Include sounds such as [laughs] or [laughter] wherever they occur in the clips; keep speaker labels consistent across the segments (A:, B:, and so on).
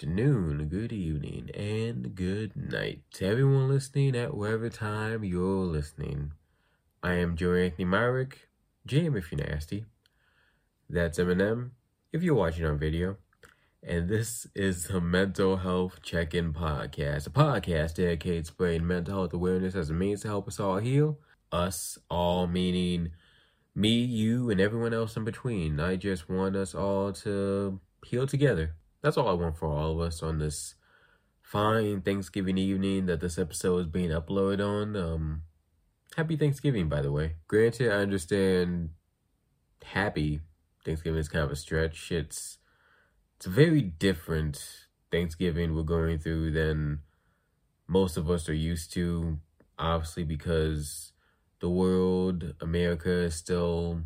A: afternoon, good evening, and good night to everyone listening at whatever time you're listening. I am Joe Anthony Myrick, Jam if you're nasty. That's Eminem if you're watching on video. And this is the Mental Health Check In Podcast, a podcast dedicated to spreading mental health awareness as a means to help us all heal. Us all meaning me, you, and everyone else in between. I just want us all to heal together. That's all I want for all of us on this fine Thanksgiving evening that this episode is being uploaded on. Um, happy Thanksgiving, by the way. Granted, I understand happy Thanksgiving is kind of a stretch. It's it's a very different Thanksgiving we're going through than most of us are used to. Obviously, because the world, America, is still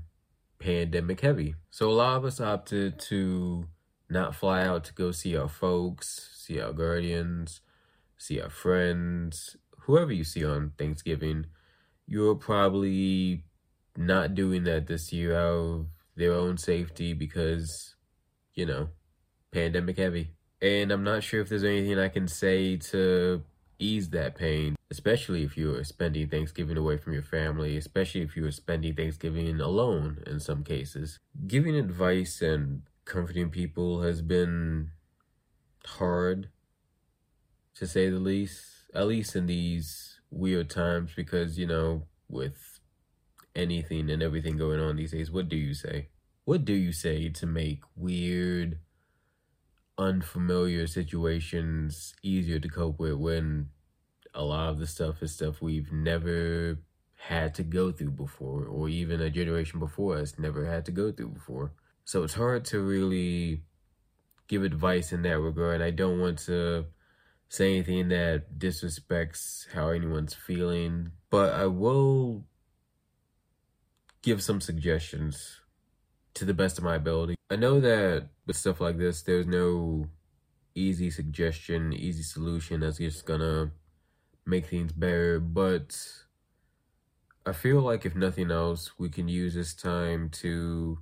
A: pandemic heavy. So a lot of us opted to not fly out to go see our folks, see our guardians, see our friends, whoever you see on Thanksgiving. You're probably not doing that this year out of their own safety because, you know, pandemic heavy. And I'm not sure if there's anything I can say to ease that pain, especially if you're spending Thanksgiving away from your family, especially if you're spending Thanksgiving alone in some cases. Giving advice and comforting people has been hard, to say the least, at least in these weird times, because, you know, with anything and everything going on these days, what do you say? What do you say to make weird, unfamiliar situations easier to cope with when a lot of the stuff is stuff we've never had to go through before, or even a generation before us never had to go through before. So it's hard to really give advice in that regard. I don't want to say anything that disrespects how anyone's feeling, but I will give some suggestions to the best of my ability. I know that with stuff like this, there's no easy suggestion, easy solution that's just gonna make things better, but I feel like if nothing else, we can use this time to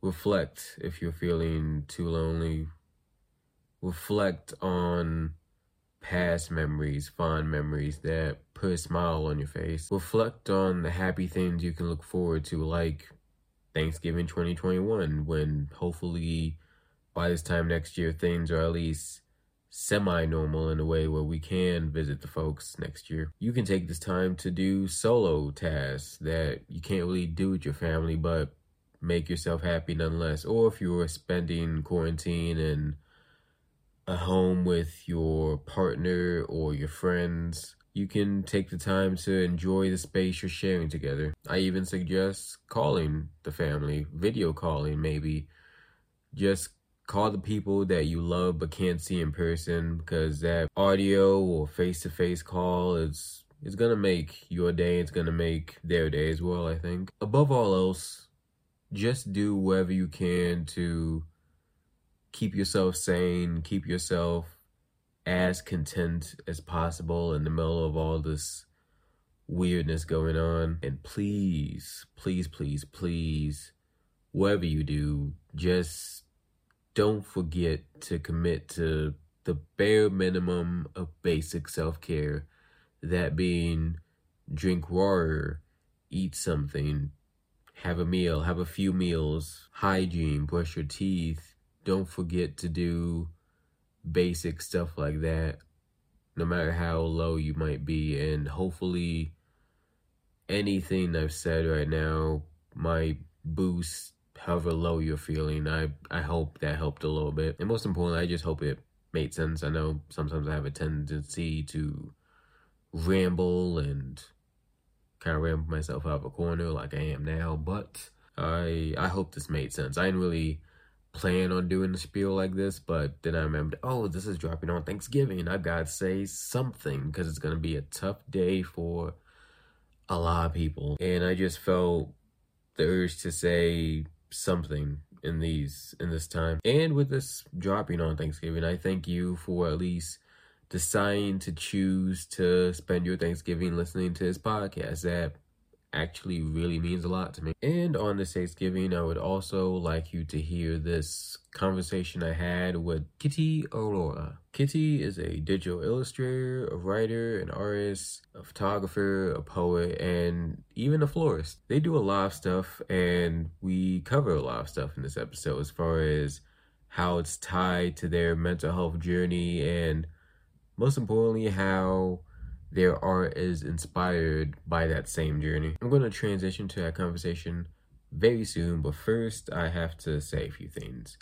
A: reflect if you're feeling too lonely. Reflect on past memories, fond memories that put a smile on your face. Reflect on the happy things you can look forward to, like Thanksgiving 2021, when hopefully by this time next year, things are at least semi normal in a way where we can visit the folks next year. You can take this time to do solo tasks that you can't really do with your family, but make yourself happy nonetheless. Or if you're spending quarantine in a home with your partner or your friends, you can take the time to enjoy the space you're sharing together. I even suggest calling the family, video calling maybe. Just call the people that you love but can't see in person because that audio or face-to-face call is going to make your day, it's to make their day as well, I think. Above all else, just do whatever you can to keep yourself sane, keep yourself as content as possible in the middle of all this weirdness going on. And please, please, please, please, whatever you do, just don't forget to commit to the bare minimum of basic self care. That being drink water, eat something, have a meal, have a few meals, hygiene, brush your teeth. Don't forget to do basic stuff like that, no matter how low you might be. And hopefully, anything I've said right now might boost however low you're feeling. I, I hope that helped a little bit. And most importantly, I just hope it made sense. I know sometimes I have a tendency to ramble and kind of ramble myself out of a corner like I am now, but I I hope this made sense. I didn't really plan on doing a spiel like this, but then I remembered, oh, this is dropping on Thanksgiving. I gotta say something because it's gonna be a tough day for a lot of people. And I just felt the urge to say something in these in this time. And with this dropping on Thanksgiving, I thank you for at least deciding to choose to spend your Thanksgiving listening to this podcast. That actually really means a lot to me. And on this Thanksgiving, I would also like you to hear this conversation I had with Kitty Aurora. Kitty is a digital illustrator, a writer, an artist, a photographer, a poet, and even a florist. They do a lot of stuff, and we cover a lot of stuff in this episode as far as how it's tied to their mental health journey and most importantly, how their art is inspired by that same journey. I'm going to transition to that conversation very soon, but first I have to say a few things.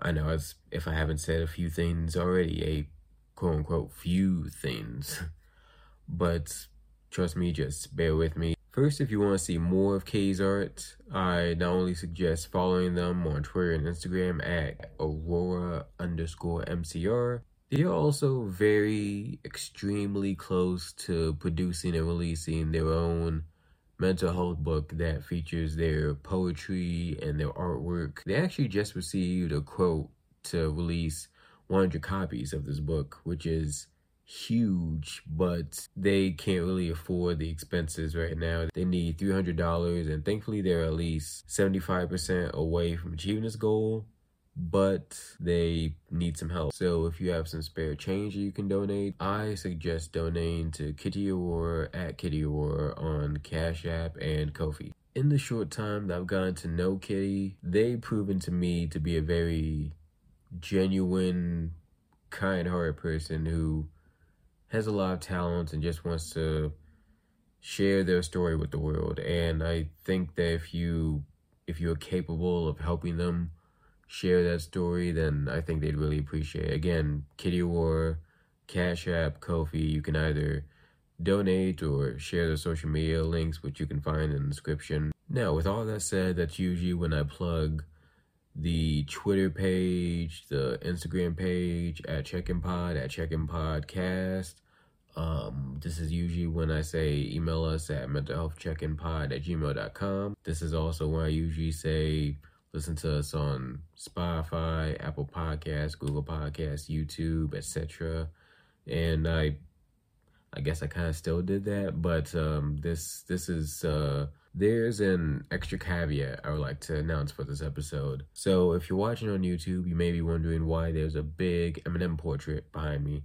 A: I know as if I haven't said a few things already, a quote unquote few things. [laughs] but trust me, just bear with me. First, if you want to see more of Kay's art, I not only suggest following them on Twitter and Instagram at Aurora underscore MCR, they are also very extremely close to producing and releasing their own mental health book that features their poetry and their artwork. They actually just received a quote to release 100 copies of this book, which is huge, but they can't really afford the expenses right now. They need $300, and thankfully, they're at least 75% away from achieving this goal but they need some help. So if you have some spare change you can donate, I suggest donating to Kitty Aurora at Kitty Aurora on Cash App and Ko-fi. In the short time that I've gotten to know Kitty, they've proven to me to be a very genuine, kind-hearted person who has a lot of talent and just wants to share their story with the world. And I think that if you if you're capable of helping them share that story, then I think they'd really appreciate it. Again, Kitty Aurora, Cash App, Ko-fi, you can either donate or share the social media links, which you can find in the description. Now, with all that said, that's usually when I plug the Twitter page, the Instagram page at Check-in Pod, at Check-in Podcast. Um, this is usually when I say email us at mentalhealthcheckinpod at gmail.com. This is also when I usually say Listen to us on Spotify, Apple Podcasts, Google Podcasts, YouTube, etc. And I I guess I kind of still did that, but um, this this is uh, there's an extra caveat I would like to announce for this episode. So if you're watching on YouTube, you may be wondering why there's a big Eminem portrait behind me.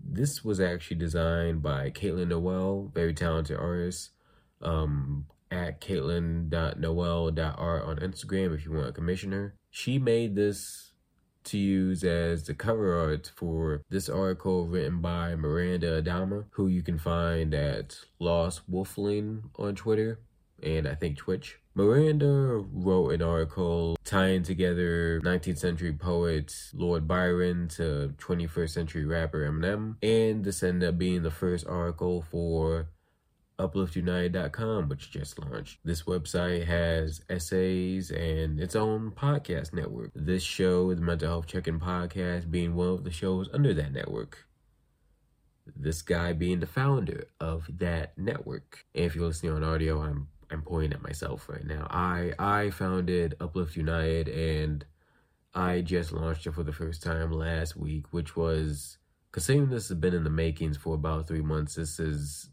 A: This was actually designed by Caitlin Noel, very talented artist. Um, at caitlin.noel.art on Instagram if you want a commissioner. She made this to use as the cover art for this article written by Miranda Adama, who you can find at Lost Wolfling on Twitter and I think Twitch. Miranda wrote an article tying together 19th century poet Lord Byron to 21st century rapper Eminem, and this ended up being the first article for upliftunited.com, which just launched. This website has essays and its own podcast network. This show, the Mental Health Check-in Podcast, being one of the shows under that network. This guy being the founder of that network. And if you're listening on audio, I'm I'm pointing at myself right now. I I founded Uplift United and I just launched it for the first time last week, which was considering this has been in the makings for about three months. This is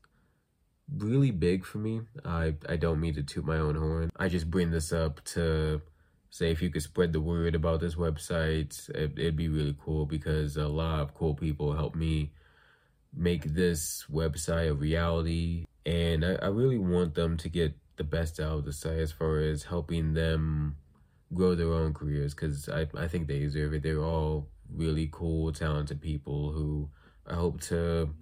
A: really big for me. I I don't mean to toot my own horn. I just bring this up to say if you could spread the word about this website, it, would be really cool because a lot of cool people helped me make this website a reality. And I, I really want them to get the best out of the site as far as helping them grow their own careers because I, I think they deserve it. They're all really cool, talented people who I hope to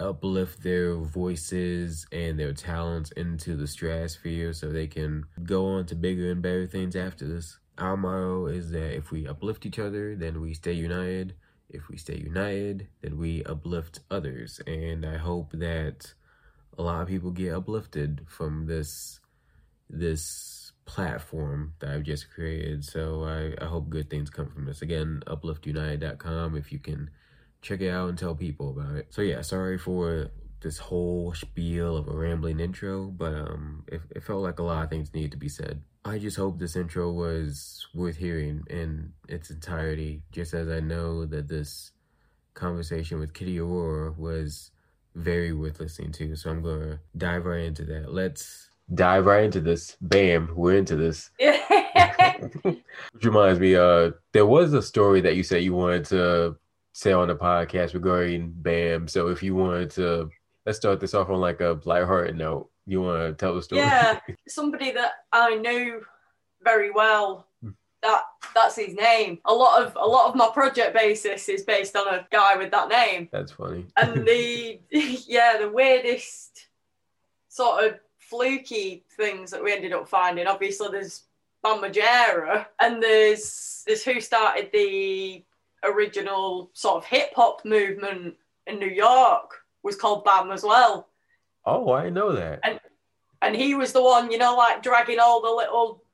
A: uplift their voices and their talents into the stratosphere so they can go on to bigger and better things after this. Our motto is that if we uplift each other, then we stay united. If we stay united, then we uplift others. And I hope that a lot of people get uplifted from this this platform that I've just created. So I, I hope good things come from this. Again, upliftunited.com if you can check it out and tell people about it. So yeah, sorry for this whole spiel of a rambling intro, but um, it, it felt like a lot of things needed to be said. I just hope this intro was worth hearing in its entirety, just as I know that this conversation with Kitty Aurora was very worth listening to. So I'm going to dive right into that. Let's dive right into this. Bam, we're into this. [laughs] [laughs] Which reminds me, uh, there was a story that you said you wanted to say on the podcast regarding Bam. So if you wanted to, let's start this off on like a lighthearted note. You want to tell the story?
B: Yeah, somebody that I knew very well. Hmm. That that's his name. A lot of a lot of my project basis is based on a guy with that name.
A: That's funny.
B: And the [laughs] yeah, the weirdest sort of fluky things that we ended up finding. Obviously, there's Bam Margera, and there's there's who started the original sort of hip hop movement in New York was called Bam as well.
A: Oh, I know that.
B: And and he was the one, you know, like dragging all the little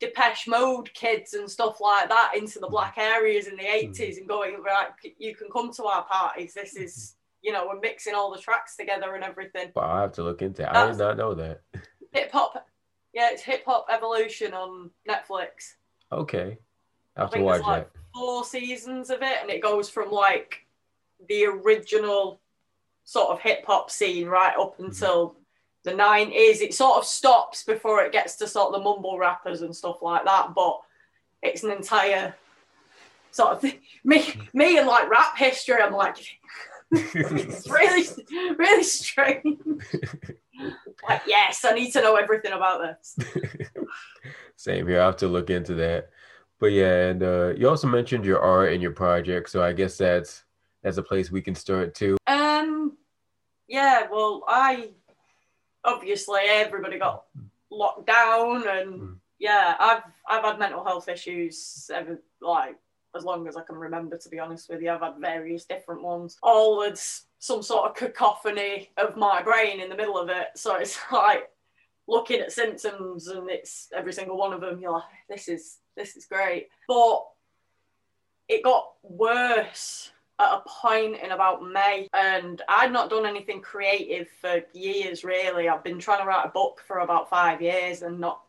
B: Depeche Mode kids and stuff like that into the black areas in the hmm. 80s and going, right, you can come to our parties. This is, hmm. you know, we're mixing all the tracks together and everything.
A: But I have to look into it. I did not know that. [laughs]
B: Hip hop, yeah, it's Hip Hop Evolution on Netflix.
A: Okay. I
B: I
A: have to watch
B: like
A: that.
B: Four seasons of it, and it goes from like the original sort of hip hop scene right up
A: Mm-hmm.
B: until the 90s. It sort of stops before it gets to sort of the mumble rappers and stuff like that, but it's an entire sort of thing. [laughs] Me, me and like rap history, I'm like, it's [laughs] really, really strange. [laughs] like, yes, I need to know everything about this.
A: Same here. I have to look into that. But yeah, and uh, you also mentioned your art and your project, so I guess that's that's a place we can start too.
B: Um, yeah, well, I obviously everybody got locked down, and
A: Mm.
B: yeah, I've I've had mental health issues ever like as long as I can remember. To be honest with you, I've had various different ones, all with some sort of cacophony of my brain in the middle of it. So it's [laughs] like looking at symptoms, and it's every single one of them. You're like, this is this is great, but it got worse at a point in about May, and I'd not done anything creative for years. Really, I've been trying to write a book for about five years and not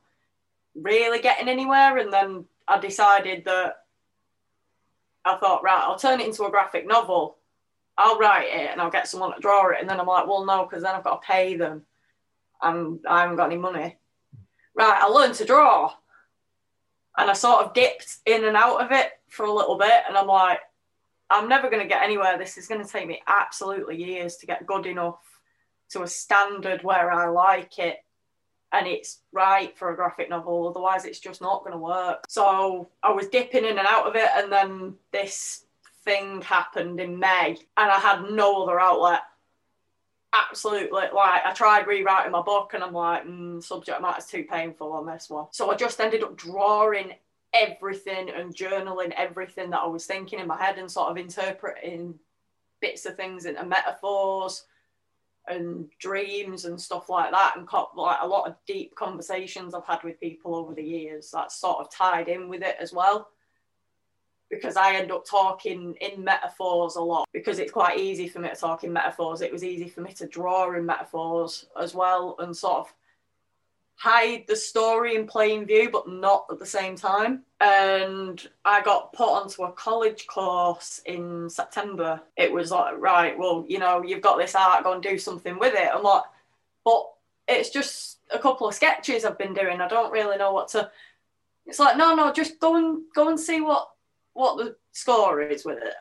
B: really getting anywhere. And then I decided that I thought, right, I'll turn it into a graphic novel. I'll write it and I'll get someone to draw it. And then I'm like, well, no, because then I've got to pay them, and I haven't got any money. Right, I learned to draw, and I sort of dipped in and out of it for a little bit, and I'm like. I'm never going to get anywhere. This is going to take me absolutely years to get good enough to a standard where I like it and it's right for a graphic novel. Otherwise, it's just not going to work. So I was dipping in and out of it, and then this thing happened in May, and I had no other outlet. Absolutely, like I tried rewriting my book, and I'm like, mm, subject matter's too painful on this one. So I just ended up drawing everything and journaling everything that I was thinking in my head and sort of interpreting bits of things into metaphors and dreams and stuff like that and co- like a lot of deep conversations I've had with people over the years that's sort of tied in with it as well because I end up talking in metaphors a lot because it's quite easy for me to talk in metaphors it was easy for me to draw in metaphors as well and sort of hide the story in plain view, but not at the same time. And I got put onto a college course in September. It was like, right, well, you know, you've got this art, go and do something with it. I'm like, but it's just a couple of sketches I've been doing. I don't really know what to. It's like, no, no, just go and go and see what what the score is with it.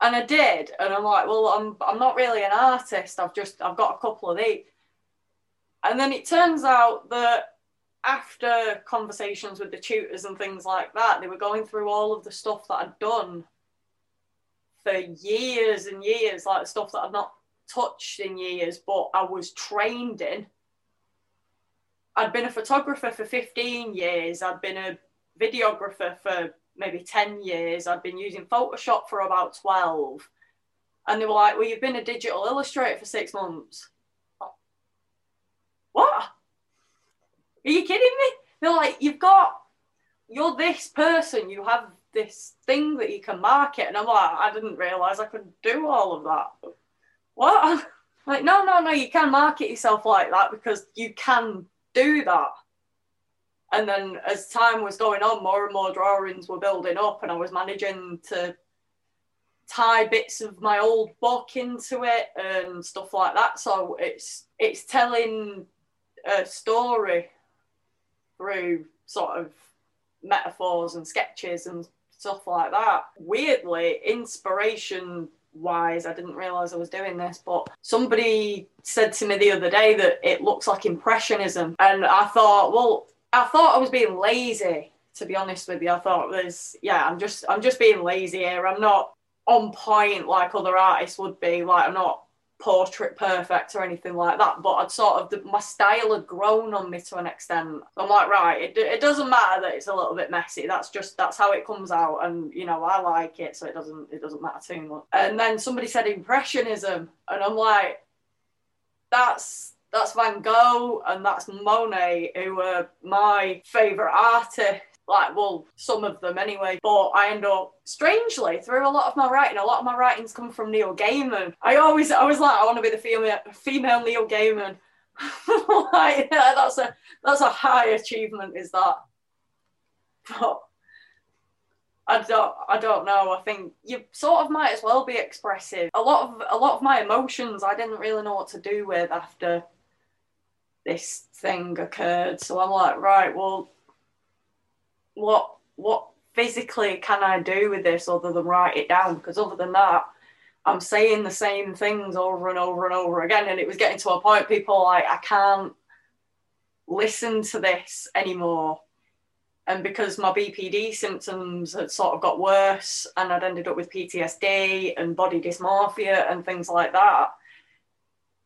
B: And I did, and I'm like, well, I'm I'm not really an artist. I've just I've got a couple of these. And then it turns out that after conversations with the tutors and things like that, they were going through all of the stuff that I'd done for years and years, like stuff that I'd not touched in years, but I was trained in. I'd been a photographer for 15 years, I'd been a videographer for maybe 10 years, I'd been using Photoshop for about 12. And they were like, Well, you've been a digital illustrator for six months. What? Are you kidding me? They're like, you've got, you're this person, you have this thing that you can market. And I'm like, I didn't realize I could do all of that. What? [laughs] Like, no, no, no, you can market yourself like that because you can do that. And then as time was going on, more and more drawings were building up, and I was managing to tie bits of my old book into it and stuff like that. So it's it's telling a story through sort of metaphors and sketches and stuff like that. Weirdly, inspiration wise, I didn't realize I was doing this, but somebody said to me the other day that it looks like impressionism, and I thought, well, I thought I was being lazy. To be honest with you, I thought there's yeah, I'm just I'm just being lazy here. I'm not on point like other artists would be. Like I'm not portrait perfect or anything like that, but I'd sort of my style had grown on me to an extent. I'm like, right, it, it doesn't matter that it's a little bit messy. That's just that's how it comes out, and you know I like it, so it doesn't it doesn't matter too much. And then somebody said impressionism, and I'm like, that's that's Van Gogh and that's Monet, who are my favourite artists. Like well some of them anyway. But i end up strangely through a lot of my writing a lot of my writings come from neil gaiman. I always i was like i want to be the female female neil gaiman. [laughs] Like yeah, that's a that's a high achievement is that. But I don't I don't know. I think you sort of might as well be expressive. A lot of a lot of my emotions I didn't really know what to do with after this thing occurred. So I'm like, right, well, what what physically can I do with this other than write it down? Because other than that, I'm saying the same things over and over and over again. And it was getting to a point people like, I can't listen to this anymore. And because my BPD symptoms had sort of got worse and I'd ended up with PTSD and body dysmorphia and things like that,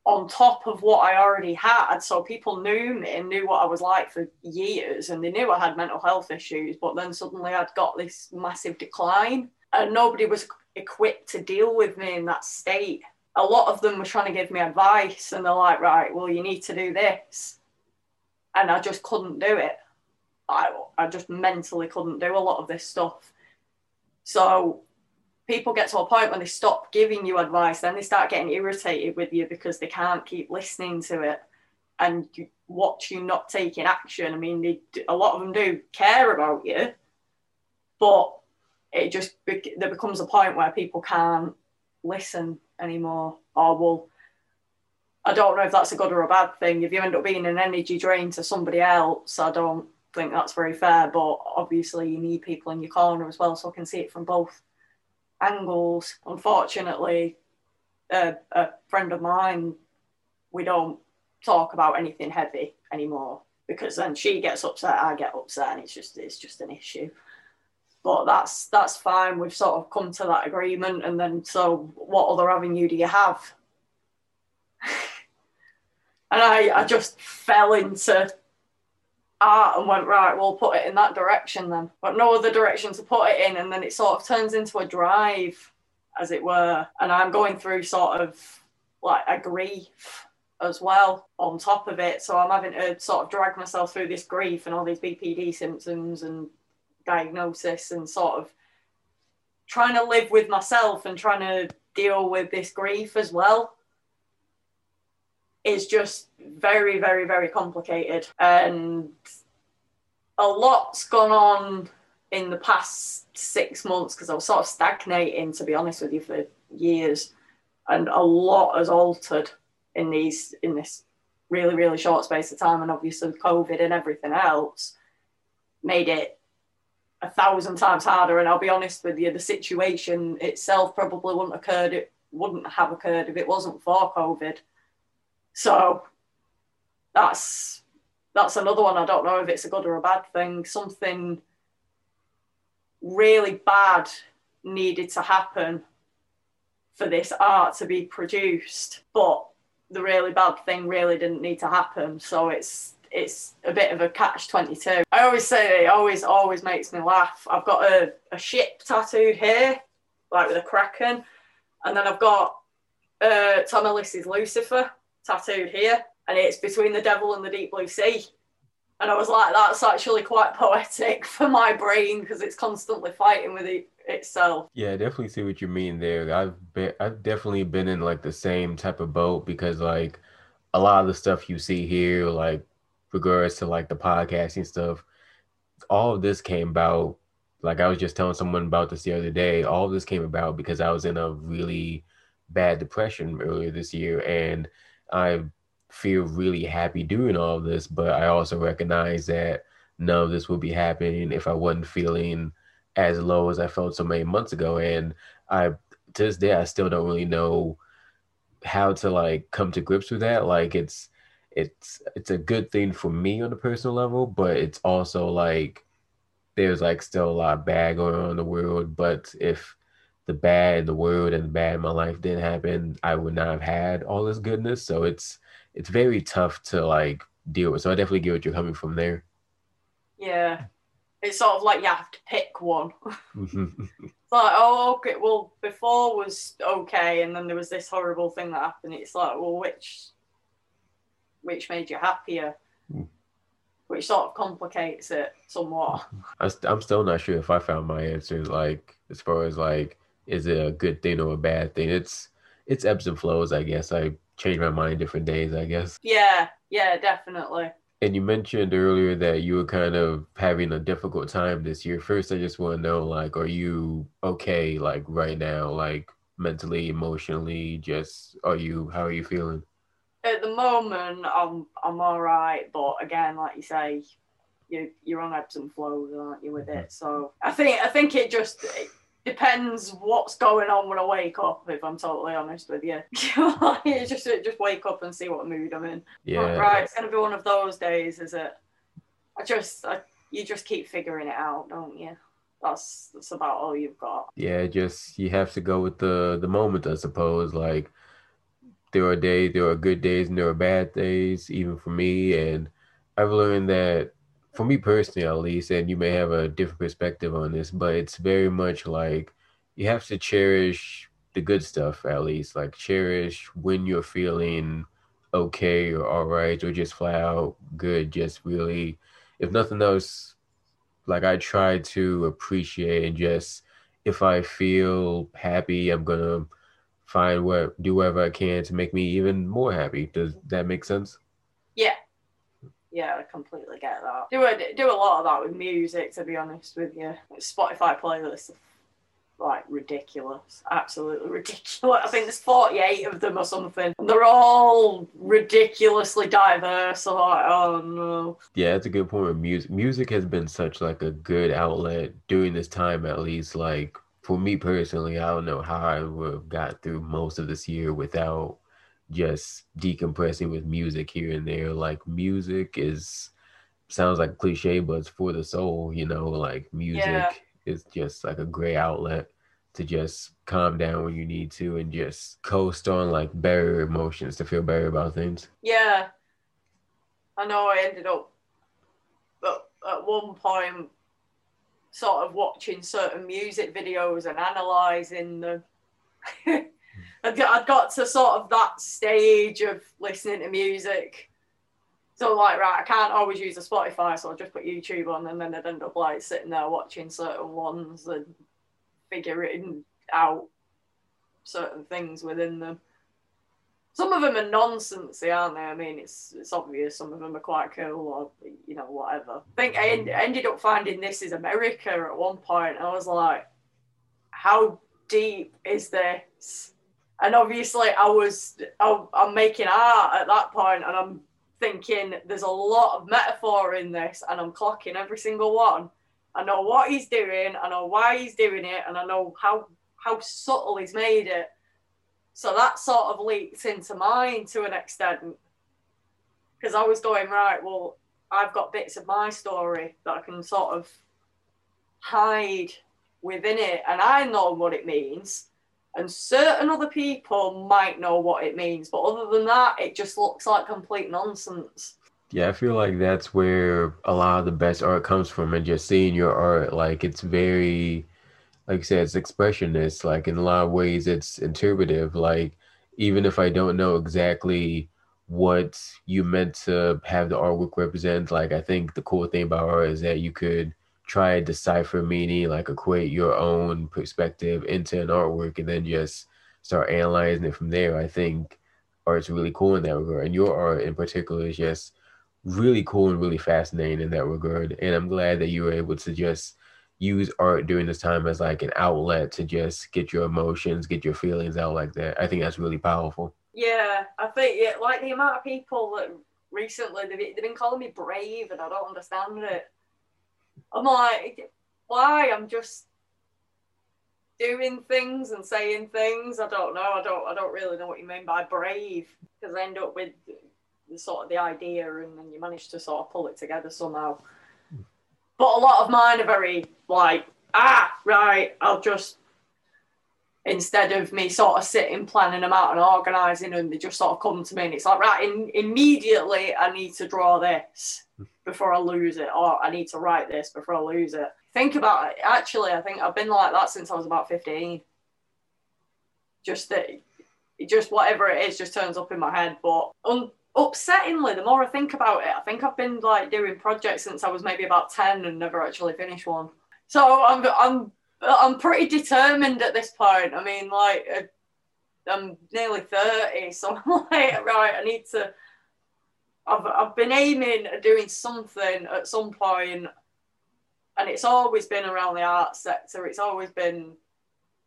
B: on top of what I already had. So people knew me and knew what I was like for years and they knew I had mental health issues. But then suddenly I'd got this massive decline and nobody was equipped to deal with me in that state. A lot of them were trying to give me advice and they're like, right, well, you need to do this. And I just couldn't do it. I, I just mentally couldn't do a lot of this stuff. So people get to a point when they stop giving you advice, then they start getting irritated with you because they can't keep listening to it and watch you not taking action. I mean, they, a lot of them do care about you, but it just there becomes a point where people can't listen anymore. Or well, I don't know if that's a good or a bad thing. If you end up being an energy drain to somebody else, I don't think that's very fair. But obviously, you need people in your corner as well, so I can see it from both angles. Unfortunately, a friend of mine, we don't talk about anything heavy anymore because then she gets upset, I get upset, and it's just it's just an issue. But that's that's fine. We've sort of come to that agreement, and then so what other avenue do you have? [laughs] and I I just fell into art and went right we'll put it in that direction then. But no other direction to put it in and then it sort of turns into a drive as it were. And i'm going through sort of like a grief as well on top of it. So i'm having to sort of drag myself through this grief and all these bpd symptoms and diagnosis and sort of trying to live with myself and trying to deal with this grief as well is just very, very, very complicated. And a lot's gone on in the past six months because I was sort of stagnating, to be honest with you, for years. And a lot has altered in these in this really, really short space of time. And obviously COVID and everything else made it a thousand times harder. And I'll be honest with you, the situation itself probably wouldn't occurred it wouldn't have occurred if it wasn't for COVID. So that's that's another one. I don't know if it's a good or a bad thing. Something really bad needed to happen for this art to be produced, but the really bad thing really didn't need to happen. So it's it's a bit of a catch 22. I always say it always always makes me laugh. I've got a, a ship tattooed here, like with a kraken, and then I've got uh, Tom Ellis's Lucifer tattooed here, and it's between the devil and the deep blue sea. And I was like, that's actually quite poetic [laughs] for my brain because it's constantly fighting with it itself.
A: Yeah, I definitely see what you mean there. I've been, I've definitely been in like the same type of boat because like a lot of the stuff you see here, like regards to like the podcasting stuff, all of this came about. Like I was just telling someone about this the other day. All of this came about because I was in a really bad depression earlier this year, and I feel really happy doing all this. But I also recognize that none of this would be happening if I wasn't feeling as low as I felt so many months ago. And I to this day I still don't really know how to like come to grips with that. Like it's it's it's a good thing for me on a personal level, but it's also like there's like still a lot of bad going on in the world. But if the bad in the world and the bad in my life didn't happen, I would not have had all this goodness. So it's it's very tough to like deal with. So I definitely get what you're coming from there.
B: Yeah. It's sort of like you have to pick one. [laughs] [laughs] It's like, oh, okay, well, before was okay, and then there was this horrible thing that happened. It's like, well, which, which made you happier?
A: Mm.
B: Which sort of complicates it somewhat.
A: I'm still not sure if I found my answer. Like as far as like, is it a good thing or a bad thing? It's it's ebbs and flows. I guess I change my mind different days. I guess.
B: Yeah, yeah, definitely.
A: And you mentioned earlier that you were kind of having a difficult time this year. First, I just want to know, like, are you okay, like, right now, like, mentally, emotionally? Just, are you, how are you feeling?
B: At the moment, I'm I'm all right, but again, like you say, you you're on ebbs and flows, aren't you, with it? Mm-hmm. So I think I think it just it depends what's going on when I wake up. If I'm totally honest with you, [laughs] it's just just wake up and see what mood I'm in.
A: Yeah.
B: Right, it's gonna be one of those days, is it? I just I, you just keep figuring it out, don't you? That's that's about all you've got.
A: Yeah, just you have to go with the the moment, I suppose. Like there are days, there are good days, and there are bad days, even for me. And I've learned that for me personally, at least, and you may have a different perspective on this, but it's very much like you have to cherish the good stuff, at least. Like cherish when you're feeling okay or all right, or just flat out good. Just really, if nothing else, like I try to appreciate and just if I feel happy, I'm gonna find what do whatever I can to make me even more happy. Does that make sense?
B: Yeah. Yeah, I completely get that. Do a, do a lot of that with music, to be honest with you. Spotify playlists are like ridiculous, absolutely ridiculous. I think there's 48 of them or something. And they're all ridiculously diverse. I'm like, oh no.
A: Yeah, that's a good point with music. Music has been such like a good outlet during this time at least. Like for me personally, I don't know how I would have got through most of this year without just decompressing with music here and there. Like music is sounds like a cliche, but it's for the soul, you know, like music
B: Yeah.
A: is just like a great outlet to just calm down when you need to and just coast on like better emotions to feel better about things.
B: Yeah. I know I ended up at, at one point sort of watching certain music videos and analysing them. [laughs] I'd got, to sort of that stage of listening to music. So like, right, I can't always use a Spotify, so I'll just put YouTube on, and then I'd end up like sitting there watching certain ones and figuring out certain things within them. Some of them are nonsensy, aren't they? I mean, it's it's obvious. Some of them are quite cool, or you know, whatever. I think I en- ended up finding this is America at one point. I was like, how deep is this? And obviously, I was I, I'm making art at that point, and I'm thinking there's a lot of metaphor in this, and I'm clocking every single one. I know what he's doing, I know why he's doing it, and I know how how subtle he's made it. So that sort of leaked into mine to an extent. Because I was going, right, well, I've got bits of my story that I can sort of hide within it, and I know what it means. And certain other people might know what it means, but other than that, it just looks like complete nonsense.
A: Yeah, I feel like that's where a lot of the best art comes from, and just seeing your art, like it's very, like I said, it's expressionist. Like in a lot of ways, it's interpretive. Like even if I don't know exactly what you meant to have the artwork represent. Like I think the cool thing about art is that you could try and decipher meaning, like equate your own perspective into an artwork and then just start analyzing it from there. I think art's really cool in that regard. And your art in particular is just really cool and really fascinating in that regard. And I'm glad that you were able to just use art during this time as like an outlet to just get your emotions, get your feelings out like that. I think that's really powerful.
B: Yeah, I think yeah, like the amount of people that recently they've, they've been calling me brave, and I don't understand it. I'm like, why? I'm just doing things and saying things. I don't know. I don't. I don't really know what you mean by brave because I end up with the sort of the idea, and then you manage to sort of pull it together somehow. But a lot of mine are very like, ah, right. I'll just instead of me sort of sitting, planning them out and organising them, they just sort of come to me and it's like, right, in, immediately I need to draw this before I lose it, or I need to write this before I lose it. Think about it. Actually, I think I've been like that since I was about 15. Just that, just whatever it is, just turns up in my head. But un- upsettingly, the more I think about it, I think I've been like doing projects since I was maybe about 10 and never actually finished one. So I'm, I'm I'm pretty determined at this point. I mean, like, uh, I'm nearly 30, so [laughs] I'm like, right, I need to. I've, I've been aiming at doing something at some point, and it's always been around the arts sector. It's always been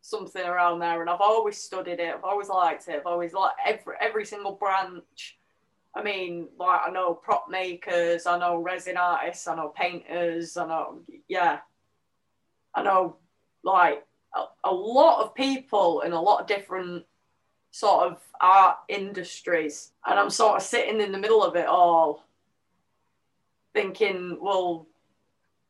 B: something around there, and I've always studied it. I've always liked it. I've always liked every every single branch. I mean, like I know prop makers, I know resin artists, I know painters, I know yeah, I know like a, a lot of people in a lot of different sort of art industries and i'm sort of sitting in the middle of it all thinking well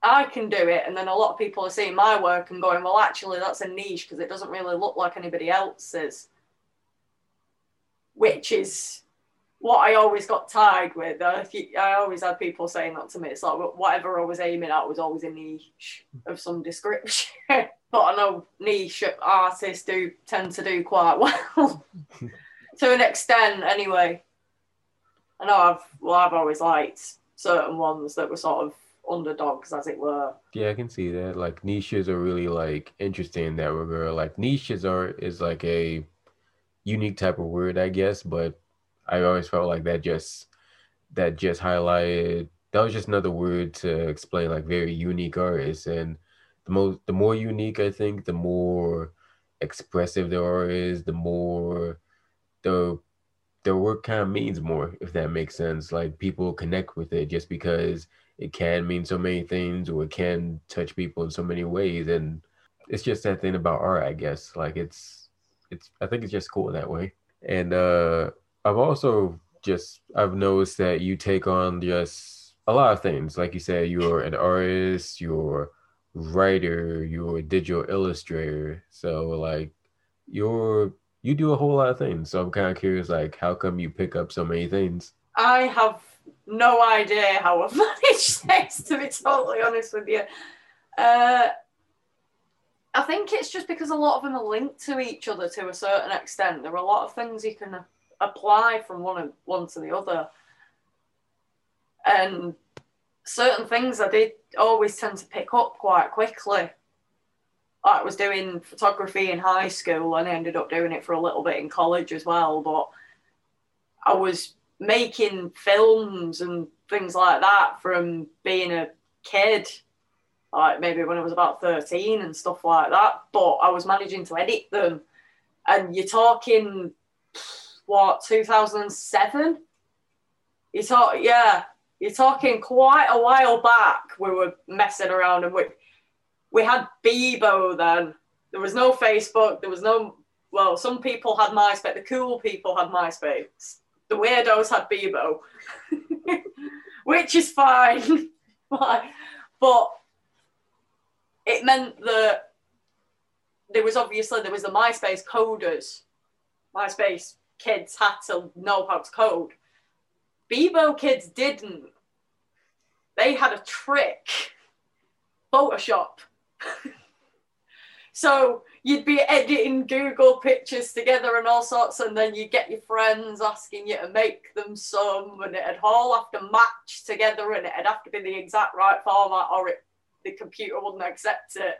B: i can do it and then a lot of people are seeing my work and going well actually that's a niche because it doesn't really look like anybody else's which is what I always got tied with. I, always had people saying that to me. It's like whatever I was aiming at was always a niche of some description. [laughs] but I know niche artists do tend to do quite [laughs] well to an extent, anyway. I know I've well, I've always liked certain ones that were sort of underdogs, as it were.
A: Yeah, I can see that. Like niches are really like interesting in that regard. Like niches are is like a unique type of word, I guess, but I always felt like that just that just highlighted that was just another word to explain like very unique artists and the most the more unique I think the more expressive their art is the more the their work kind of means more if that makes sense. Like people connect with it just because it can mean so many things or it can touch people in so many ways. And it's just that thing about art I guess. Like it's it's I think it's just cool that way. And uh I've also just I've noticed that you take on just a lot of things. Like you said, you're an artist, you're writer, you're a digital illustrator. So like you're you do a whole lot of things. So I'm kind of curious, like how come you pick up so many things?
B: I have no idea how I've managed this. To be totally honest with you, uh, I think it's just because a lot of them are linked to each other to a certain extent. There are a lot of things you can apply from one one to the other. And certain things I did always tend to pick up quite quickly. I was doing photography in high school and I ended up doing it for a little bit in college as well. But I was making films and things like that from being a kid, like maybe when I was about 13 and stuff like that. But I was managing to edit them. And you're talking what 2007 you talk yeah you're talking quite a while back we were messing around and we we had bebo then. There was no facebook there was no well some people had myspace the cool people had myspace. The weirdos had bebo. [laughs] Which is fine. [laughs] But it meant that there was obviously there was the myspace coders. Myspace kids had to know how to code. Bebo kids didn't. They had a trick Photoshop. [laughs] So you'd be editing Google pictures together and all sorts, and then you'd get your friends asking you to make them some, and it'd all have to match together, and it'd have to be the exact right format, or it, the computer wouldn't accept it.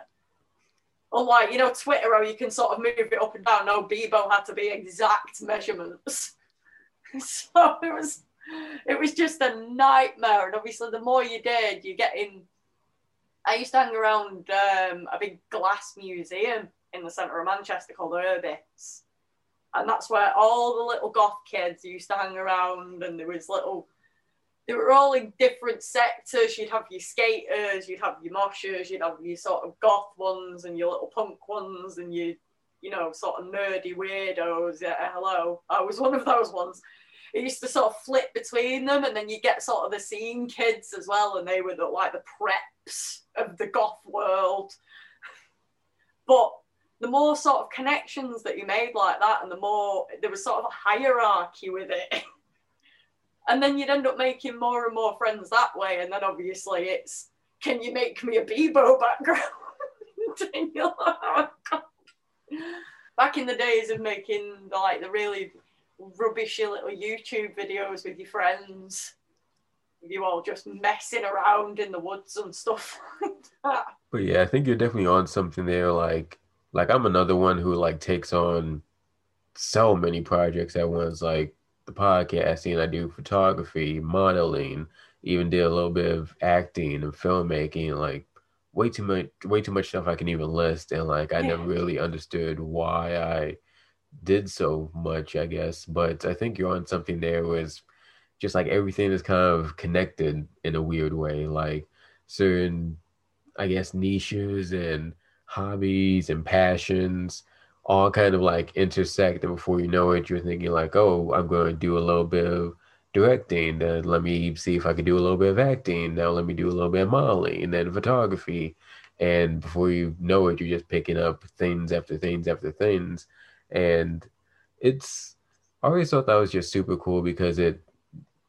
B: Unlike, you know, Twitter, how you can sort of move it up and down. No, Bebo had to be exact measurements. [laughs] so it was, it was just a nightmare. And obviously, the more you did, you get in. I used to hang around um, a big glass museum in the centre of Manchester called Urbis. And that's where all the little goth kids used to hang around, and there was little they were all in different sectors. You'd have your skaters, you'd have your moshers, you'd have your sort of goth ones and your little punk ones and your, you know, sort of nerdy weirdos. Yeah, hello. I was one of those ones. It used to sort of flip between them, and then you get sort of the scene kids as well, and they were the, like the preps of the goth world. But the more sort of connections that you made like that, and the more there was sort of a hierarchy with it. [laughs] and then you'd end up making more and more friends that way. And then obviously it's, can you make me a Bebo background? [laughs] Oh, Back in the days of making like the really rubbishy little YouTube videos with your friends, you all just messing around in the woods and stuff [laughs] like that.
A: But yeah, I think you're definitely on something there. Like, like I'm another one who like takes on so many projects at once. Like the podcasting, I do photography, modeling, even did a little bit of acting and filmmaking, like way too much way too much stuff I can even list and like I never really understood why I did so much, I guess. But I think you're on something there was just like everything is kind of connected in a weird way. Like certain I guess niches and hobbies and passions all kind of like intersect and before you know it you're thinking like oh i'm going to do a little bit of directing then let me see if i can do a little bit of acting now let me do a little bit of modeling and then photography and before you know it you're just picking up things after things after things and it's i always thought that was just super cool because it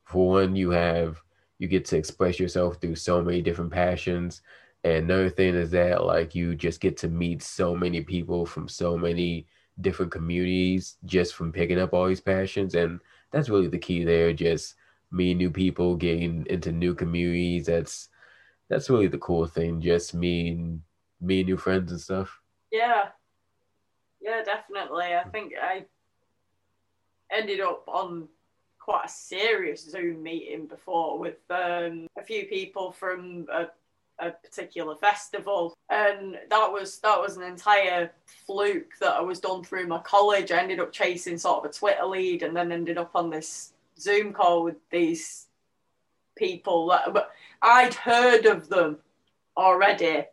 A: for one you have you get to express yourself through so many different passions and another thing is that like you just get to meet so many people from so many different communities just from picking up all these passions. And that's really the key there, just meeting new people, getting into new communities. That's that's really the cool thing, just meeting meeting new friends and stuff.
B: Yeah. Yeah, definitely. I think I ended up on quite a serious Zoom meeting before with um, a few people from a a particular festival and that was that was an entire fluke that I was done through my college. I ended up chasing sort of a Twitter lead and then ended up on this Zoom call with these people that but I'd heard of them already.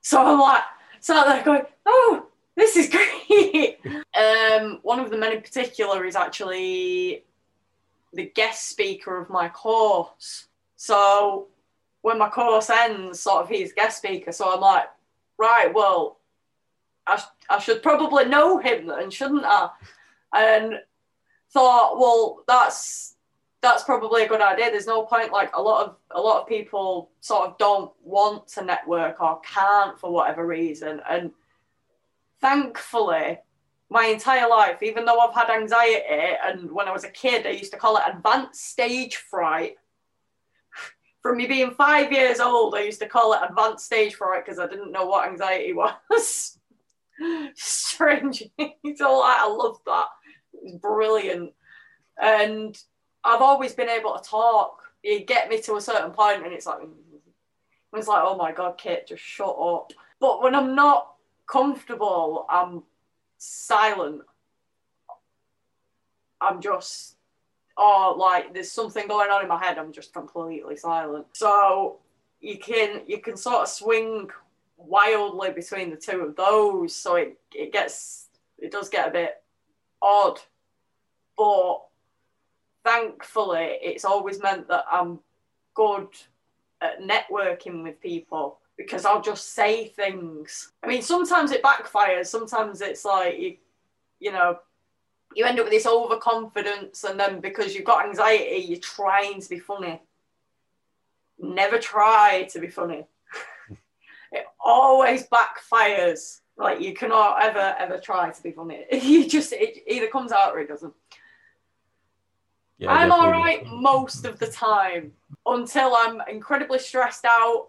B: So I'm like sat there going, Oh, this is great. um one of the men in particular is actually the guest speaker of my course. So when my course ends, sort of he's guest speaker. So I'm like, right, well, I, sh- I should probably know him then, shouldn't I? And thought, well, that's that's probably a good idea. There's no point like a lot of a lot of people sort of don't want to network or can't for whatever reason. And thankfully, my entire life, even though I've had anxiety, and when I was a kid, I used to call it advanced stage fright [laughs] from me being five years old, I used to call it advanced stage fright because I didn't know what anxiety [laughs] was. Strange. [laughs] so like, I love that. It's brilliant. And I've always been able to talk. You get me to a certain point and it's like, mm-hmm. it's like, oh my God, Kit, just shut up. But when I'm not comfortable, I'm silent. I'm just or like there's something going on in my head, I'm just completely silent. So you can you can sort of swing wildly between the two of those. So it, it gets it does get a bit odd. But thankfully it's always meant that I'm good at networking with people because I'll just say things. I mean, sometimes it backfires. Sometimes it's like you, you know, you end up with this overconfidence, and then because you've got anxiety, you're trying to be funny. Never try to be funny. [laughs] it always backfires. Like you cannot ever ever try to be funny. [laughs] You just it either comes out or it doesn't.
A: Yeah,
B: I'm all right most of the time until I'm incredibly stressed out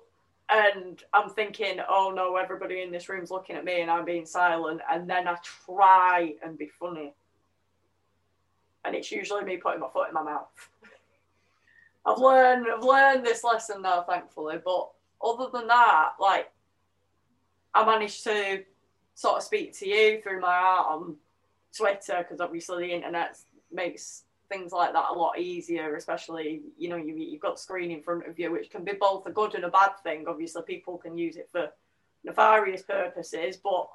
B: and I'm thinking, oh no, everybody in this room's looking at me and I'm being silent. And then I try and be funny. And it's usually me putting my foot in my mouth. [laughs] I've learned I've learned this lesson now, thankfully. But other than that, like I managed to sort of speak to you through my art on Twitter because obviously the internet makes things like that a lot easier, especially, you know, you, you've got the screen in front of you, which can be both a good and a bad thing. Obviously, people can use it for nefarious purposes, but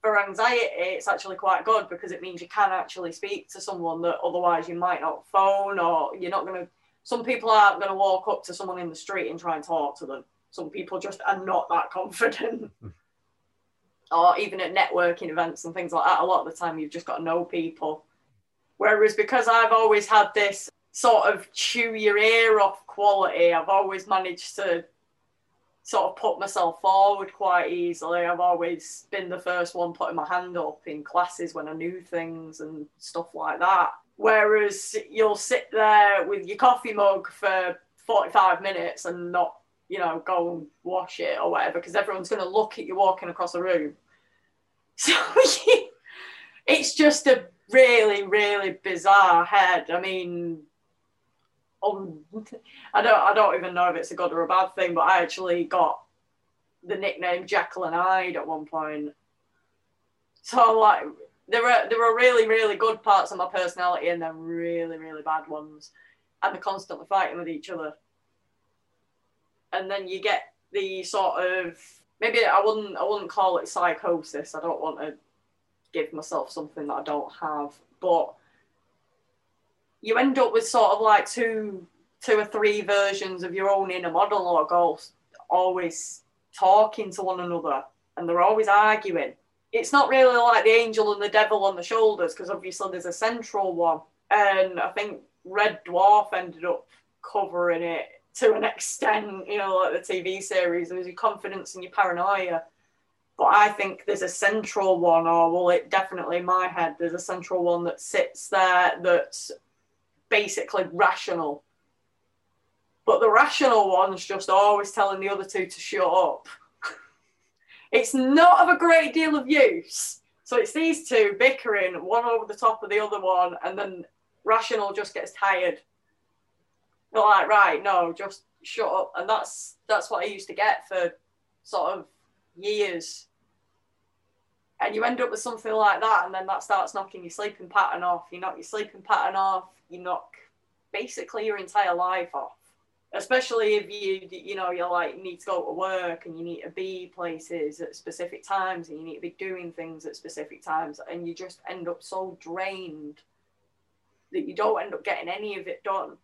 B: for anxiety, it's actually quite good because it means you can actually speak to someone that otherwise you might not phone or you're not going to. Some people aren't going to walk up to someone in the street and try and talk to them. Some people just are not that [laughs] confident. Hmm. or even at networking events and things like that, a lot of the time you've just got to know people. Whereas because I've always had this sort of chew your ear off quality, I've always managed to sort of put myself forward quite easily. I've always been the first one putting my hand up in classes when I knew things and stuff like that. Whereas you'll sit there with your coffee mug for 45 minutes and not, you know, go and wash it or whatever, because everyone's going to look at you walking across the room. [laughs] So [laughs] it's just a really, really bizarre head. I mean, um, I don't, I don't even know if it's a good or a bad thing, but I actually got the nickname and Hyde at one point. So like, there are there are really, really good parts of my personality, and then really, really bad ones, and they're constantly fighting with each other. And then you get the sort of maybe I wouldn't I wouldn't call it psychosis. I don't want to give myself something that I don't have, but you end up with sort of like two two or three versions of your own inner model monologue all always talking to one another and they're always arguing. It's not really like the angel and the devil on the shoulders because obviously there's a central one. And I think Red Dwarf ended up covering it to an [laughs] extent, you know, like the TV series. There's your confidence and your paranoia. But I think there's a central one, or well, it definitely in my head, there's a central one that sits there that's basically rational. But the rational one's just always telling the other two to shut up. [laughs] it's not of a great deal of use. So it's these two bickering, one over the top of the other one, and then rational just gets tired. They're like, right, no, just shut up. And that's that's what I used to get for sort of years. And you end up with something like that, and then that starts knocking your sleeping pattern off. You knock your sleeping pattern off, you knock basically your entire life off. Especially if you, you know, you're like need to go to work and you need to be places at specific times and you need to be doing things at specific times, and you just end up so drained that you don't end up getting any of it done.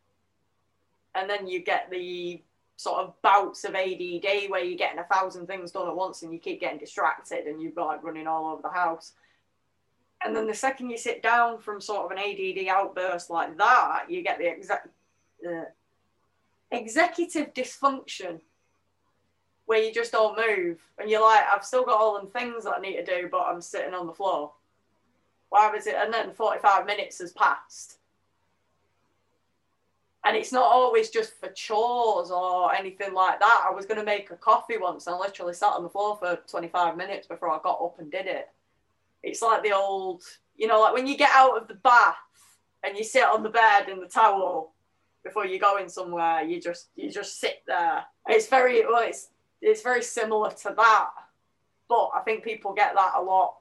B: And then you get the sort of bouts of ADD where you're getting a thousand things done at once and you keep getting distracted and you're like running all over the house. And then the second you sit down from sort of an ADD outburst like that, you get the exact uh, executive dysfunction where you just don't move and you're like, I've still got all them things that I need to do, but I'm sitting on the floor. Why was it? And then 45 minutes has passed and it's not always just for chores or anything like that. I was going to make a coffee once and I literally sat on the floor for 25 minutes before I got up and did it. It's like the old, you know, like when you get out of the bath and you sit on the bed in the towel before you go in somewhere, you just you just sit there. It's very well, it's it's very similar to that, but I think people get that a lot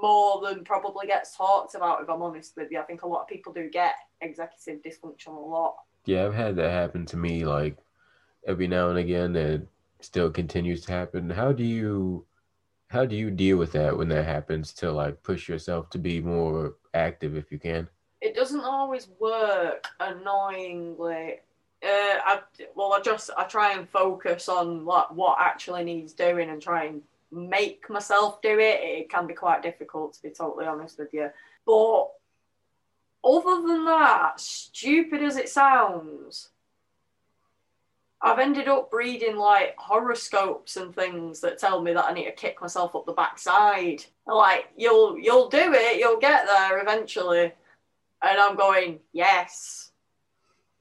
B: more than probably gets talked about. If I'm honest with you, I think a lot of people do get executive dysfunction a lot.
A: Yeah, I've had that happen to me like every now and again and still continues to happen. How do you how do you deal with that when that happens to like push yourself to be more active if you can?
B: It doesn't always work annoyingly. Uh, I well, I just I try and focus on what what actually needs doing and try and make myself do it. It can be quite difficult to be totally honest with you, but other than that, stupid as it sounds, I've ended up reading like horoscopes and things that tell me that I need to kick myself up the backside. Like you'll you'll do it, you'll get there eventually. And I'm going, yes,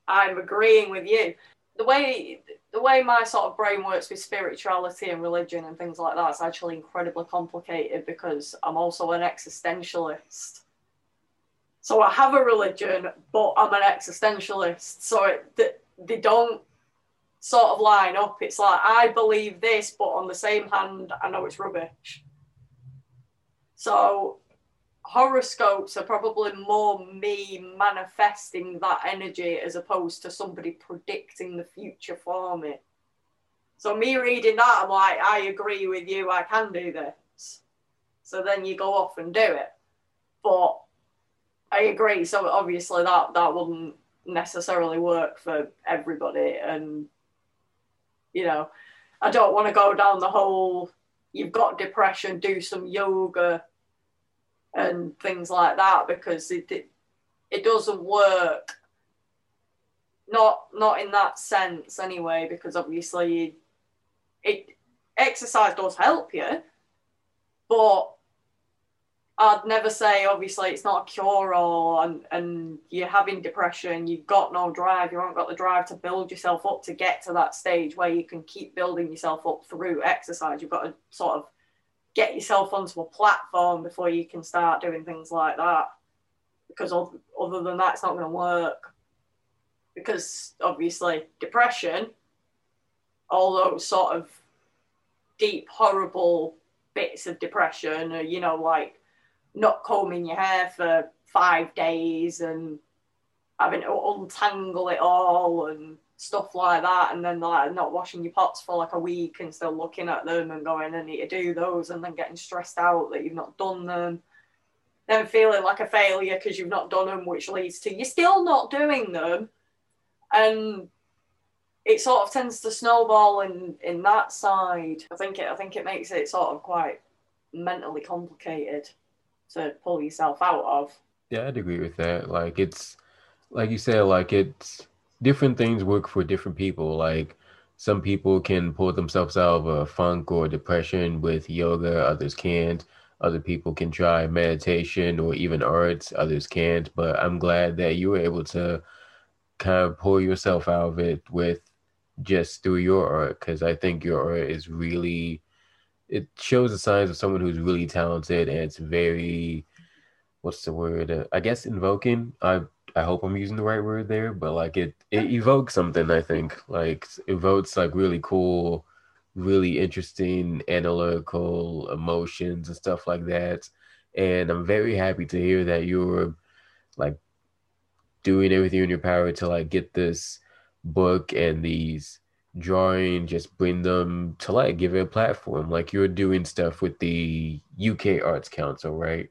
B: I'm agreeing with you. The way the way my sort of brain works with spirituality and religion and things like that is actually incredibly complicated because I'm also an existentialist. So I have a religion, but I'm an existentialist. So it, they don't sort of line up. It's like I believe this, but on the same hand, I know it's rubbish. So horoscopes are probably more me manifesting that energy as opposed to somebody predicting the future for me. So me reading that, I'm like, I agree with you, I can do this. So then you go off and do it. But I agree. So obviously that that wouldn't necessarily work for everybody, and you know, I don't want to go down the whole. You've got depression, do some yoga, and things like that because it it, it doesn't work. Not not in that sense anyway, because obviously, it exercise does help you, but I'd never say obviously it's not a cure all and, and you're having depression, you've got no drive, you haven't got the drive to build yourself up to get to that stage where you can keep building yourself up through exercise. You've got to sort of get yourself onto a platform before you can start doing things like that. Because other than that, it's not going to work. Because obviously, depression, all those sort of deep, horrible bits of depression, uh, you know, like not combing your hair for five days and having to untangle it all and stuff like that, and then like not washing your pots for like a week and still looking at them and going, I need to do those, and then getting stressed out that you've not done them. Then feeling like a failure because you've not done them, which leads to you're still not doing them, and it sort of tends to snowball in in that side. I think it I think it makes it sort of quite mentally complicated to pull yourself out of.
A: Yeah, I'd agree with that. Like it's like you say like it's different things work for different people. Like some people can pull themselves out of a funk or depression with yoga, others can't. Other people can try meditation or even arts, others can't. But I'm glad that you were able to kind of pull yourself out of it with just through your art because I think your art is really it shows the signs of someone who's really talented and it's very what's the word uh, i guess invoking i i hope i'm using the right word there but like it it evokes something i think. Like evokes like really cool really interesting analytical emotions and stuff like that. And i'm very happy to hear that you're like doing everything in your power to like get this book and these drawing just bring them to light give it a platform. Like you're doing stuff with the uk arts council right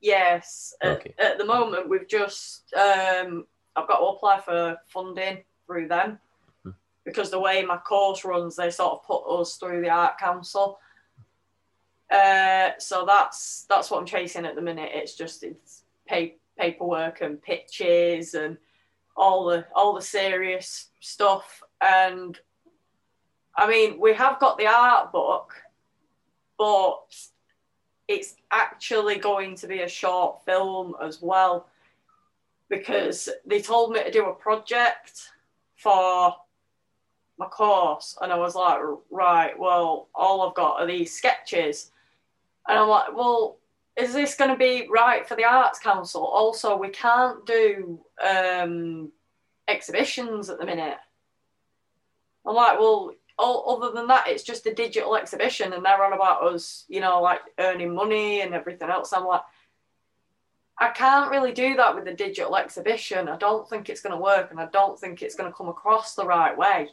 B: yes okay. at, at the moment we've just um i've got to apply for funding through them mm-hmm. because the way my course runs they sort of put us through the art council uh so that's that's what i'm chasing at the minute it's just it's pay, paperwork and pitches and all the all the serious stuff and I mean, we have got the art book, but it's actually going to be a short film as well because they told me to do a project for my course and I was like right well all I've got are these sketches. And I'm like well is this going to be right for the arts council? Also we can't do um, exhibitions at the minute. I'm like, well, all, other than that, it's just a digital exhibition, and they're on about us, you know, like earning money and everything else. I'm like, I can't really do that with a digital exhibition. I don't think it's going to work, and I don't think it's going to come across the right way.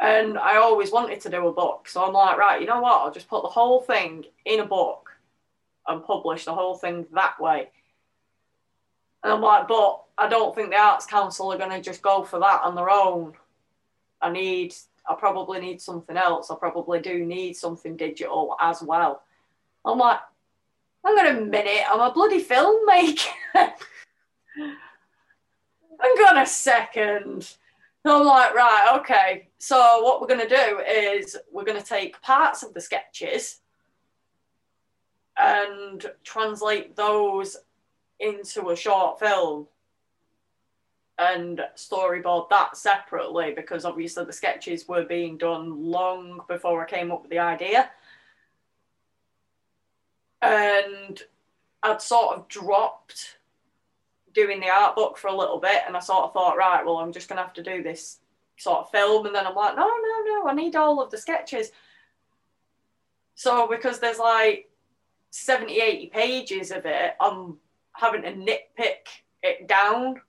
B: And I always wanted to do a book, so I'm like, right, you know what? I'll just put the whole thing in a book and publish the whole thing that way. And I'm like, but I don't think the Arts Council are going to just go for that on their own. I need, I probably need something else. I probably do need something digital as well. I'm like, hang on a minute, I'm a bloody filmmaker. [laughs] hang on a second. I'm like, right, okay. So what we're going to do is we're going to take parts of the sketches and translate those into a short film and storyboard that separately because obviously the sketches were being done long before I came up with the idea. And I'd sort of dropped doing the art book for a little bit and I sort of thought, right, well, I'm just going to have to do this sort of film. And then I'm like, no, no, no, I need all of the sketches. So because there's like 70, 80 pages of it, I'm having to nitpick it down.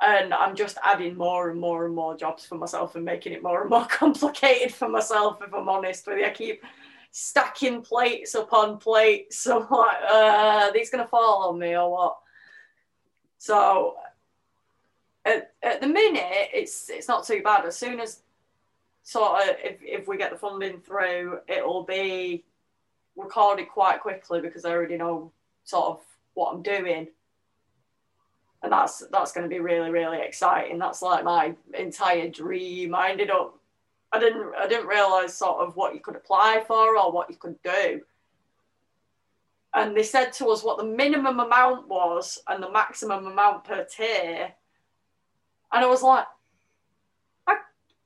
B: And I'm just adding more and more and more jobs for myself and making it more and more [laughs] complicated for myself, if I'm honest with you. I keep stacking plates upon plates. So [laughs] I'm like, uh, these to fall on me or what? So at, at the minute, it's it's not too bad. As soon as sort of if, if we get the funding through, it'll be recorded quite quickly because I already know sort of what I'm doing. And that's that's going to be really really exciting. That's like my entire dream. I ended up I didn't I didn't realize sort of what you could apply for or what you could do and they said to us what the minimum amount was and the maximum amount per tier. And I was like, I,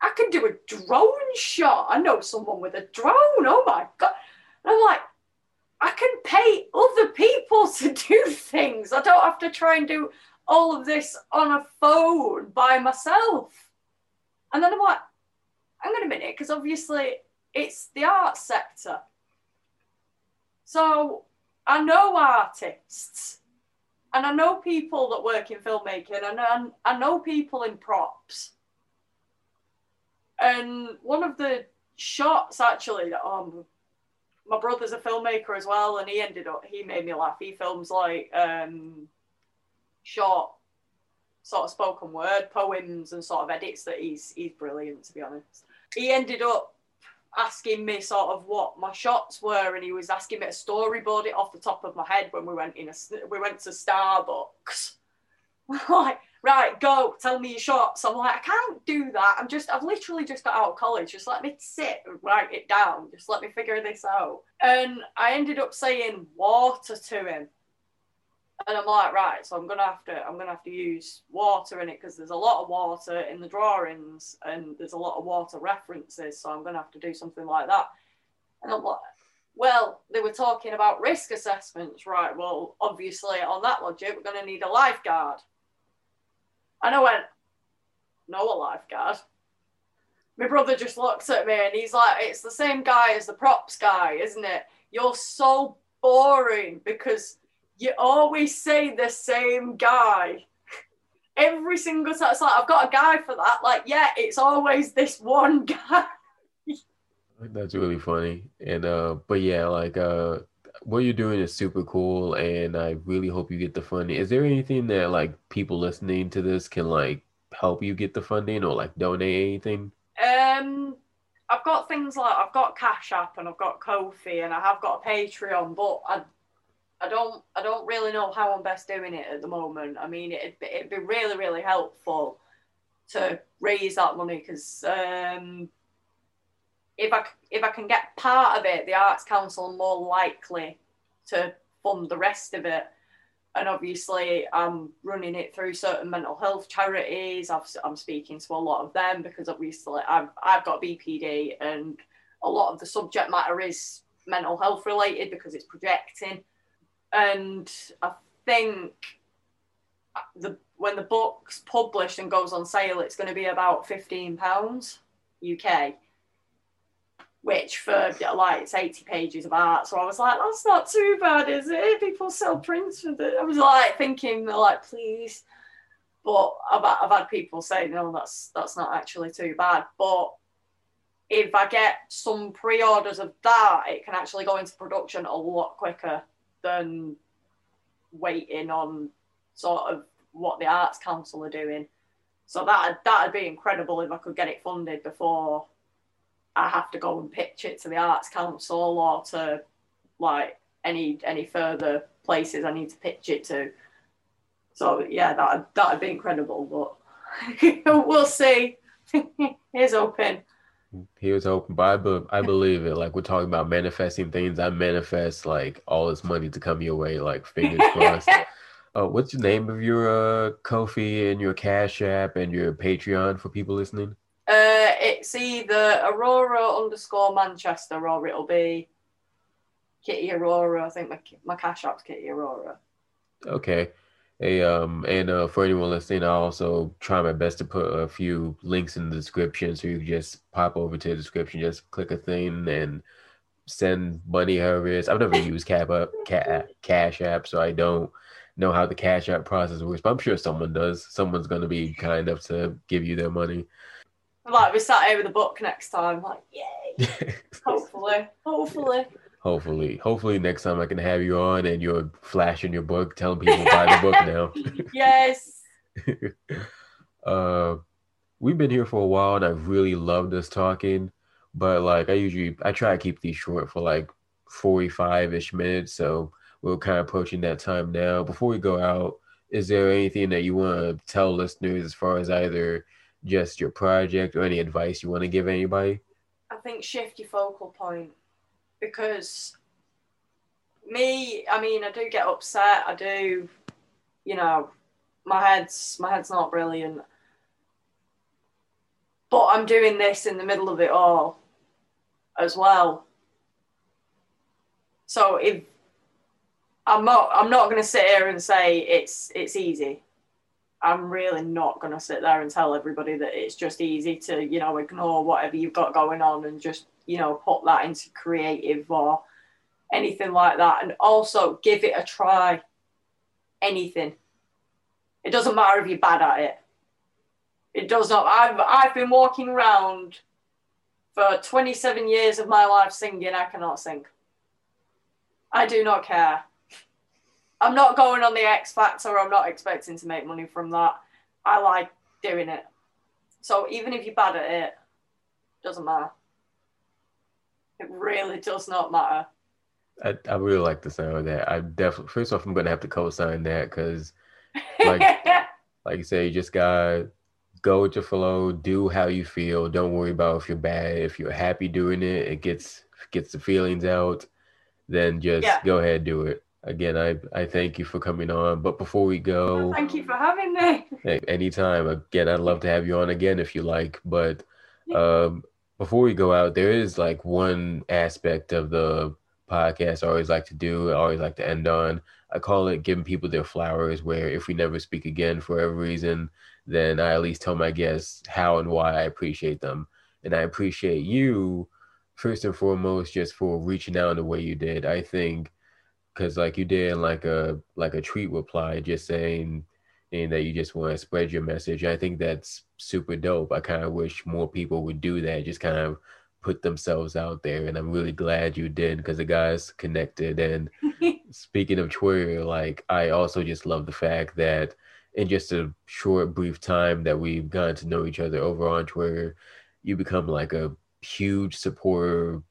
B: I can do a drone shot. I know someone with a drone. Oh my God. And I'm like, I can pay other people [laughs] to do things. I don't have to try and do all of this on a phone by myself. And then I'm like, hang on a minute, because obviously it's the art sector. So I know artists and I know people that work in filmmaking and I, I know people in props. And one of the shots actually that um my brother's a filmmaker as well and he ended up he made me laugh. He films like um short sort of spoken word poems and sort of edits that he's he's brilliant to be honest. He ended up asking me sort of what my shots were, and he was asking me to storyboard it off the top of my head when we went in a we went to Starbucks. [laughs] like, right, go, tell me your shots. I'm like, I can't do that. I'm just, I've literally just got out of college. Just let me sit and write it down. Just let me figure this out. And I ended up saying water to him and I'm like, right, so I'm gonna have to I'm gonna have to use water in it because there's a lot of water in the drawings and there's a lot of water references, so I'm gonna have to do something like that. And I'm like, well, they were talking about risk assessments, right? Well, obviously on that logic, we're gonna need a lifeguard. And I went, no, a lifeguard. My brother just looks at me and he's like, it's the same guy as the props guy, isn't it? You're so boring because you always say the same guy. Every single time, it's like, I've got a guy for that. Like, yeah, it's always this one [laughs] guy.
A: That's really funny. And, uh, but yeah, like, uh, what you're doing is super cool. And I really hope you get the funding. Is there anything that, like, people listening to this can, like, help you get the funding or, like, donate anything?
B: Um, I've got things like I've got Cash App and I've got Ko-fi and I have got a Patreon, but I I don't I don't really know how I'm best doing it at the moment. I mean, it'd be, it'd be really really helpful to raise that money because um, if I if I can get part of it, the Arts Council are more likely to fund the rest of it. And obviously, I'm running it through certain mental health charities. i am speaking to a lot of them because obviously I've I've got BPD and a lot of the subject matter is mental health related because it's projecting and I think uh, the when the book's published and goes on sale, it's going to be about fifteen pounds UK, which for like it's eighty pages of art. So I was like, that's not too bad, is it? People sell prints for it. I was like thinking, like, please, but I've I've had people say, no, that's that's not actually too bad, but if I get some pre-orders of that, it can actually go into production a lot quicker than waiting on sort of what the Arts Council are doing. So that that'd be incredible if I could get it funded before I have to go and pitch it to the Arts Council or to like any any further places I need to pitch it to. So yeah, that that'd be incredible. But [laughs] we'll see. [laughs] Here's open.
A: Here's hoping, but I, be, I believe it. Like we're talking about manifesting things. I manifest like all this money to come your way. Like fingers crossed. Uh, [laughs] what's the name of your uh, Ko-fi and your Cash App and your Patreon for people listening?
B: Uh, it's either Aurora underscore Manchester or it'll be Kitty Aurora. I think my my cash app's Kitty Aurora.
A: Okay. Hey, um, and uh, for anyone listening, I also try my best to put a few links in the description, so you can just pop over to the description, just click a thing and send money however it is. I've never used Cap Up, Ca- Cash App, so I don't know how the Cash App process works, but I'm sure someone does. Someone's going to be kind enough to give you their money.
B: Like we sat here with a book next time, like yay! [laughs] hopefully, hopefully.
A: Hopefully, hopefully next time I can have you on and you're flashing your book, telling people to buy the book now. [laughs]
B: yes. [laughs]
A: uh, we've been here for a while, and I've really loved us talking. But like, I usually I try to keep these short for like forty-five ish minutes, so we're kind of approaching that time now. Before we go out, is there anything that you want to tell listeners as far as either just your project or any advice you want to give anybody?
B: I think shift your focal point because me, I mean, I do get upset. I do, you know, my head's my head's not brilliant, but I'm doing this in the middle of it all as well. So if I'm not, I'm not going to sit here and say it's it's easy. I'm really not going to sit there and tell everybody that it's just easy to, you know, ignore whatever you've got going on and just, you know, put that into creative or anything like that. And also give it a try. Anything. It doesn't matter if you're bad at it. It does not. I've, I've been walking around for 27 years of my life singing. I cannot sing. I do not care. I'm not going on the X Factor. I'm not expecting to make money from that. I like doing it. So even if you're bad at it, doesn't matter. It really does not matter.
A: I, I really like the sound of that. I definitely first off I'm gonna have to co-sign that because like [laughs] like you say, you just gotta go with your flow, do how you feel. Don't worry about if you're bad. If you're happy doing it, it gets gets the feelings out. Then just
B: Yeah.
A: go ahead, do it. Again, I I thank you for coming on. But before we go,
B: Thank you for having me.
A: Anytime. Again, I'd love to have you on again if you like. But um, before we go out, there is like one aspect of the podcast I always like to do, I always like to end on. I call it giving people their flowers, where if we never speak again for every reason, then I at least tell my guests how and why I appreciate them. And I appreciate you, first and foremost, just for reaching out in the way you did. I think because like you did like a like a tweet reply just saying and that you just want to spread your message. I think that's super dope. I kind of wish more people would do that, just kind of put themselves out there. And I'm really glad you did because the guys connected. And [laughs] speaking of Twitter, like I also just love the fact that in just a short, brief time that we've gotten to know each other over on Twitter, you become like a huge supporter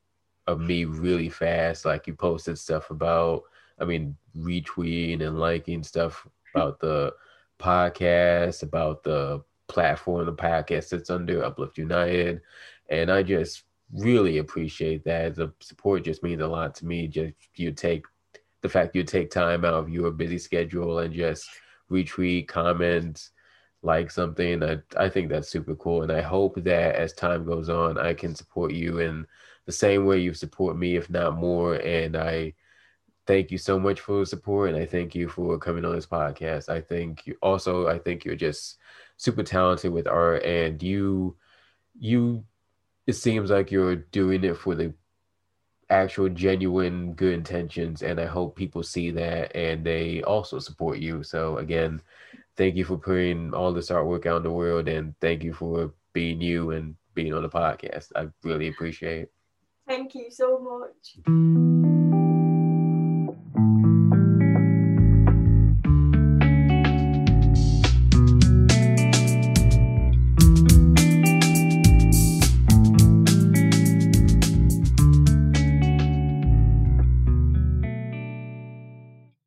A: of me really fast. Like you posted stuff about, I mean, retweeting and liking stuff about the podcast, about the platform the podcast sits under, Uplift United. And I just really appreciate that. The support just means a lot to me. Just you take the fact you take time out of your busy schedule and just retweet, comment, like something. I, I think that's super cool. And I hope that as time goes on, I can support you in the same way you support me, if not more. And I thank you so much for the support. And I thank you for coming on this podcast. I think you also, I think you're just super talented with art and you, you, it seems like you're doing it for the actual genuine good intentions and i hope people see that and they also support you so again thank you for putting all this artwork out in the world and thank you for being you and being on the podcast i really appreciate it
B: Thank you so much.